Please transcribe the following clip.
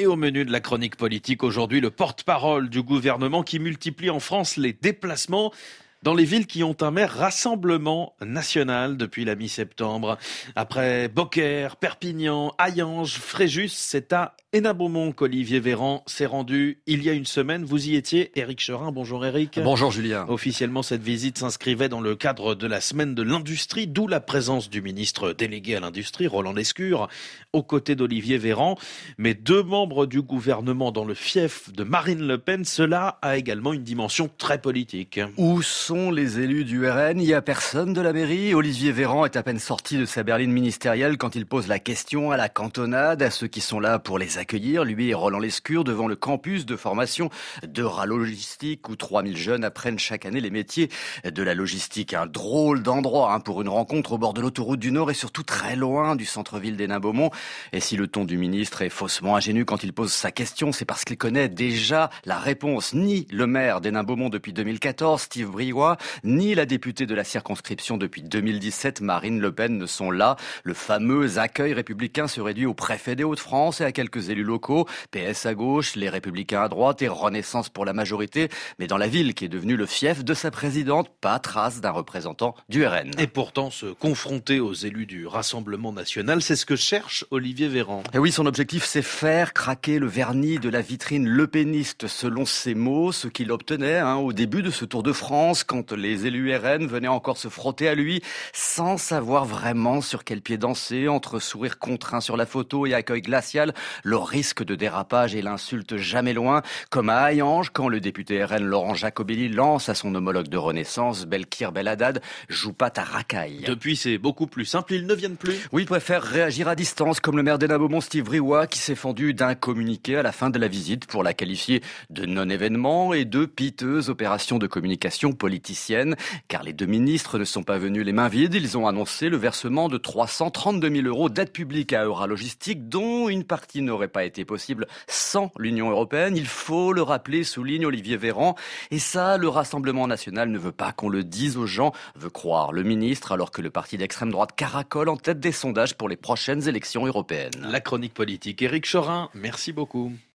Et au menu de la chronique politique aujourd'hui, le porte-parole du gouvernement qui multiplie en France les déplacements dans les villes qui ont un maire rassemblement national depuis la mi-septembre. Après Beaucaire, Perpignan, Hayange, Fréjus, c'est à Hénin-Beaumont qu'Olivier Véran s'est rendu il y a une semaine. Vous y étiez, Éric Cherin. Bonjour Éric. Bonjour Julien. Officiellement, cette visite s'inscrivait dans le cadre de la semaine de l'industrie, d'où la présence du ministre délégué à l'industrie, Roland Lescure, aux côtés d'Olivier Véran. Mais deux membres du gouvernement dans le fief de Marine Le Pen, cela a également une dimension très politique. Où sont les élus du RN Il n'y a personne de la mairie. Olivier Véran est à peine sorti de sa berline ministérielle quand il pose la question à la cantonade, à ceux qui sont là pour les accueillir, lui et Roland Lescure, devant le campus de formation de Logistique où 3000 jeunes apprennent chaque année les métiers de la logistique. Un drôle d'endroit hein, pour une rencontre au bord de l'autoroute du Nord et surtout très loin du centre-ville d'Hénin-Beaumont. Et si le ton du ministre est faussement ingénu quand il pose sa question, c'est parce qu'il connaît déjà la réponse. Ni le maire d'Hénin-Beaumont depuis 2014, Steve Briouat, ni la députée de la circonscription depuis 2017, Marine Le Pen, ne sont là. Le fameux accueil républicain se réduit au préfet des Hauts-de-France et à quelques élus locaux, PS à gauche, les républicains à droite et Renaissance pour la majorité. Mais dans la ville qui est devenue le fief de sa présidente, pas trace d'un représentant du RN. Et pourtant, se confronter aux élus du Rassemblement national, c'est ce que cherche Olivier Véran. Et oui, son objectif, c'est faire craquer le vernis de la vitrine lepéniste, selon ses mots, ce qu'il obtenait hein, au début de ce Tour de France quand les élus RN venaient encore se frotter à lui sans savoir vraiment sur quel pied danser, entre sourire contraint sur la photo et accueil glacial, le risque de dérapage et l'insulte jamais loin, comme à Hayange quand le député RN Laurent Jacobelli lance à son homologue de Renaissance, Belkir Beladad, joue pas ta racaille. Depuis, c'est beaucoup plus simple, ils ne viennent plus. Oui, il préfère réagir à distance, comme le maire d'Hénin-Beaumont, Steve Riwa, qui s'est fendu d'un communiqué à la fin de la visite pour la qualifier de non-événement et de piteuse opération de communication politique car les deux ministres ne sont pas venus les mains vides. Ils ont annoncé le versement de 332 000 euros d'aide publique à Euralogistique, dont une partie n'aurait pas été possible sans l'Union européenne. Il faut le rappeler, souligne Olivier Véran. Et ça, le Rassemblement national ne veut pas qu'on le dise aux gens, veut croire le ministre, alors que le parti d'extrême droite caracole en tête des sondages pour les prochaines élections européennes. La chronique politique, Éric Chorin, merci beaucoup.